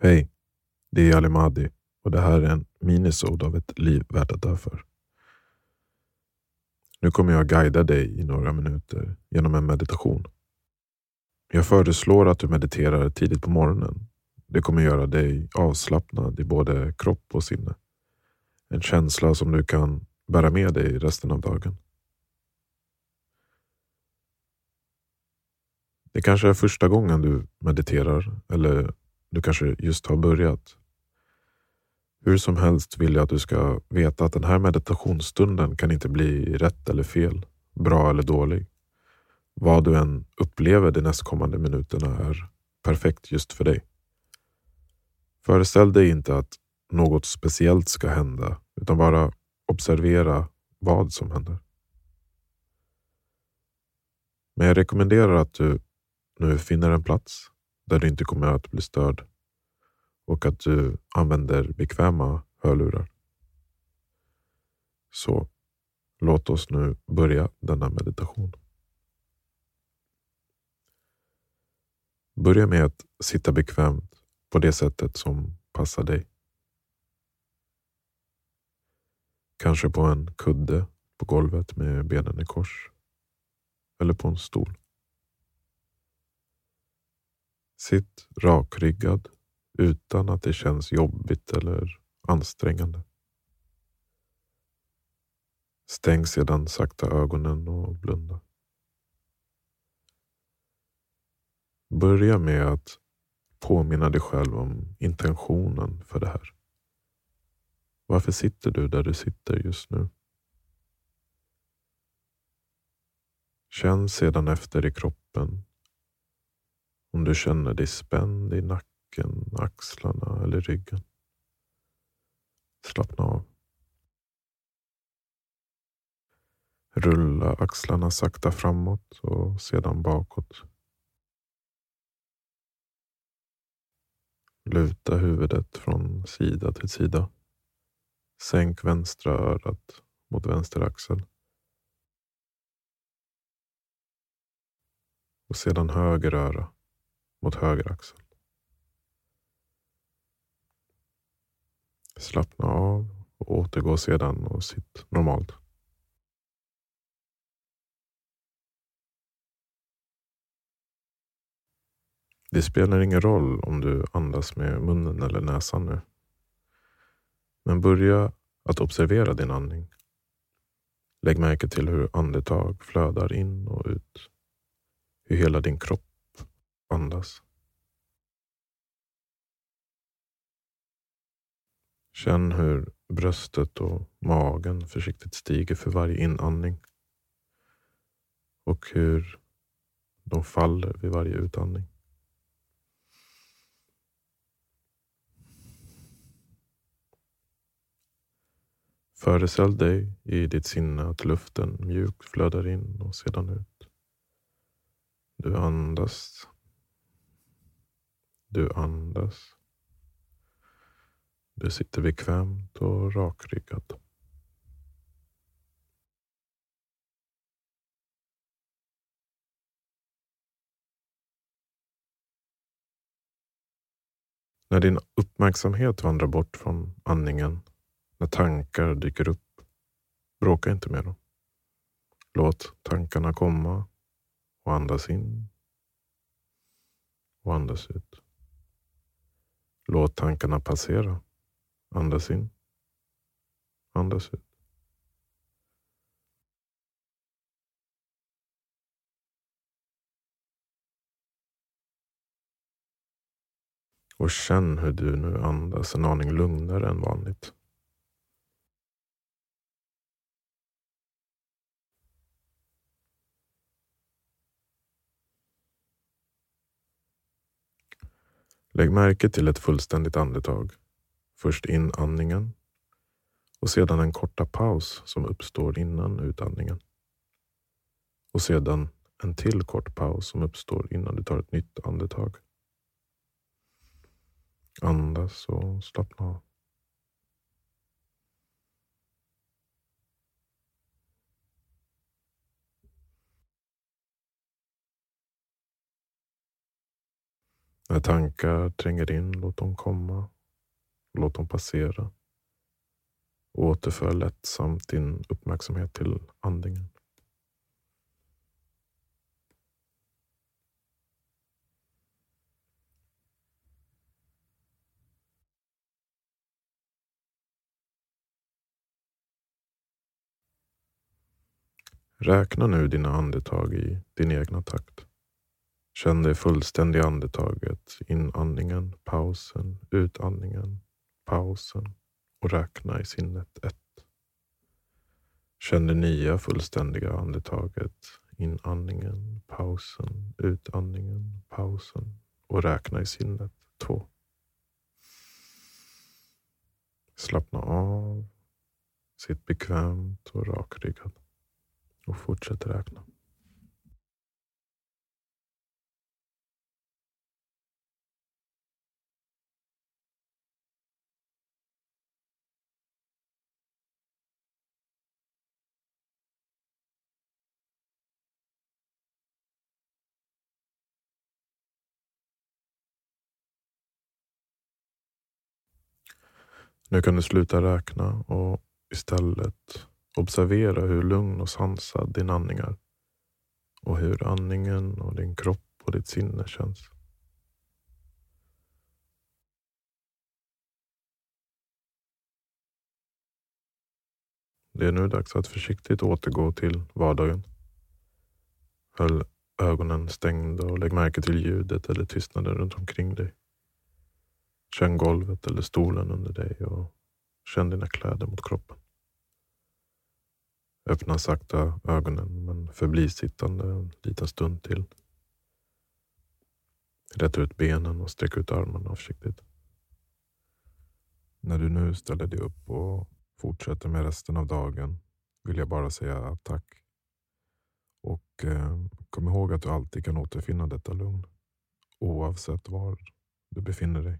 Hej, det är Ali Mahdi och det här är en minisod av ett liv värt att dö för. Nu kommer jag guida dig i några minuter genom en meditation. Jag föreslår att du mediterar tidigt på morgonen. Det kommer göra dig avslappnad i både kropp och sinne. En känsla som du kan bära med dig resten av dagen. Det kanske är första gången du mediterar eller du kanske just har börjat. Hur som helst vill jag att du ska veta att den här meditationsstunden kan inte bli rätt eller fel, bra eller dålig. Vad du än upplever de nästkommande minuterna är perfekt just för dig. Föreställ dig inte att något speciellt ska hända, utan bara observera vad som händer. Men jag rekommenderar att du nu finner en plats där du inte kommer att bli störd och att du använder bekväma hörlurar. Så låt oss nu börja denna meditation. Börja med att sitta bekvämt på det sättet som passar dig. Kanske på en kudde på golvet med benen i kors. Eller på en stol. Sitt rakryggad utan att det känns jobbigt eller ansträngande. Stäng sedan sakta ögonen och blunda. Börja med att påminna dig själv om intentionen för det här. Varför sitter du där du sitter just nu? Känn sedan efter i kroppen om du känner dig spänd i nacken, axlarna eller ryggen. Slappna av. Rulla axlarna sakta framåt och sedan bakåt. Luta huvudet från sida till sida. Sänk vänstra örat mot vänster axel. Och sedan höger öra mot höger axel. Slappna av och återgå sedan och sitt normalt. Det spelar ingen roll om du andas med munnen eller näsan nu. Men börja att observera din andning. Lägg märke till hur andetag flödar in och ut. Hur hela din kropp andas. Känn hur bröstet och magen försiktigt stiger för varje inandning och hur de faller vid varje utandning. Föreställ dig i ditt sinne att luften mjukt flödar in och sedan ut. Du andas du andas. Du sitter bekvämt och rakryggad. När din uppmärksamhet vandrar bort från andningen, när tankar dyker upp, bråka inte med dem. Låt tankarna komma och andas in och andas ut. Låt tankarna passera. Andas in. Andas ut. Och känn hur du nu andas en aning lugnare än vanligt. Lägg märke till ett fullständigt andetag. Först inandningen och sedan en korta paus som uppstår innan utandningen. Och sedan en till kort paus som uppstår innan du tar ett nytt andetag. Andas och slappna av. När tankar tränger in, låt dem komma. Låt dem passera. Återför lättsamt din uppmärksamhet till andningen. Räkna nu dina andetag i din egna takt. Känn det fullständiga andetaget. Inandningen, pausen, utandningen, pausen och räkna i sinnet ett. Känn det nya fullständiga andetaget. Inandningen, pausen, utandningen, pausen och räkna i sinnet två. Slappna av. Sitt bekvämt och rakryggad och fortsätt räkna. Nu kan du sluta räkna och istället observera hur lugn och sansad din andning är och hur andningen och din kropp och ditt sinne känns. Det är nu dags att försiktigt återgå till vardagen. Höll ögonen stängda och lägg märke till ljudet eller tystnaden runt omkring dig. Känn golvet eller stolen under dig och känn dina kläder mot kroppen. Öppna sakta ögonen men förbli sittande en liten stund till. Rätt ut benen och sträck ut armarna försiktigt. När du nu ställer dig upp och fortsätter med resten av dagen vill jag bara säga tack. Och eh, kom ihåg att du alltid kan återfinna detta lugn oavsett var du befinner dig.